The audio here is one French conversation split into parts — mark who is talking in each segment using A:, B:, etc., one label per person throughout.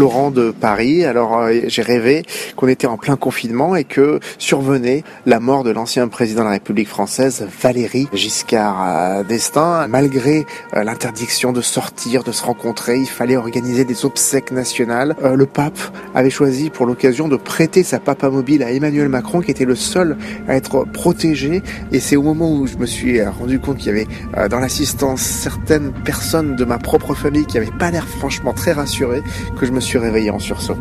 A: Saint-Florent de Paris. Alors euh, j'ai rêvé qu'on était en plein confinement et que survenait la mort de l'ancien président de la République française, Valéry Giscard d'Estaing. Malgré l'interdiction de sortir, de se rencontrer, il fallait organiser des obsèques nationales. le pape avait choisi pour l'occasion de prêter sa papa mobile à Emmanuel Macron, qui était le seul à être protégé. Et c'est au moment où je me suis rendu compte qu'il y avait dans l'assistance certaines personnes de ma propre famille qui n'avaient pas l'air franchement très rassurées que je me suis réveillé en sursaut.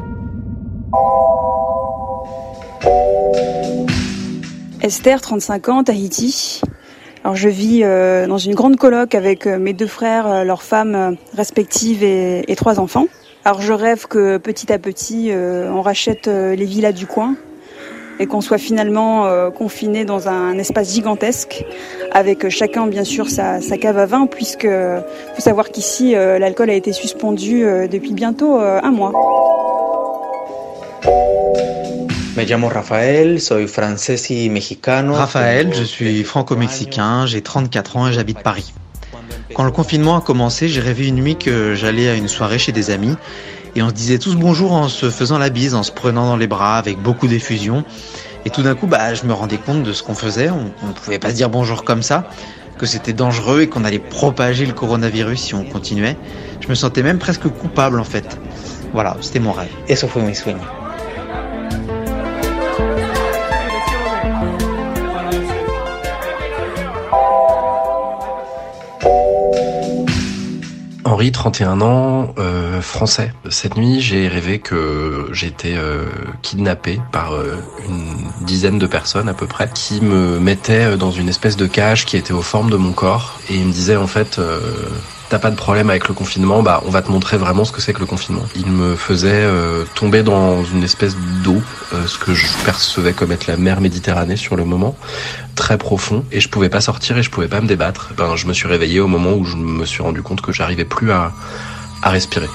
B: Esther, 35 ans, Tahiti. Alors je vis euh, dans une grande coloc avec euh, mes deux frères, euh, leurs femmes respectives et, trois enfants. Alors je rêve que petit à petit on rachète les villas du coin et qu'on soit finalement euh, confiné dans un espace gigantesque avec chacun bien sûr sa, cave à vin puisque faut savoir qu'ici euh, l'alcool a été suspendu euh, depuis bientôt un mois.
C: Me llamo Rafael, soy francés y mexicano.
D: Raphaël, je suis franco-mexicain, j'ai 34 ans et j'habite Paris. Quand le confinement a commencé, j'ai rêvé une nuit que j'allais à une soirée chez des amis et on se disait tous bonjour en se faisant la bise, en se prenant dans les bras avec beaucoup d'effusion. Et tout d'un coup, bah, je me rendais compte de ce qu'on faisait. On ne pouvait pas se dire bonjour comme ça, que c'était dangereux et qu'on allait propager le coronavirus si on continuait. Je me sentais même presque coupable en fait. Voilà, c'était mon rêve.
C: Et ça fue mi sueño.
E: Henri, 31 ans, euh, français. Cette nuit, j'ai rêvé que j'étais euh, kidnappé par euh, une dizaine de personnes à peu près, qui me mettaient dans une espèce de cage qui était aux formes de mon corps, et ils me disaient en fait t'as pas de problème avec le confinement, bah on va te montrer vraiment ce que c'est que le confinement. Il me faisait euh, tomber dans une espèce d'eau, euh, ce que je percevais comme être la mer Méditerranée sur le moment, très profond, et je pouvais pas sortir et je pouvais pas me débattre. Ben je me suis réveillé au moment où je me suis rendu compte que j'arrivais plus à, à respirer.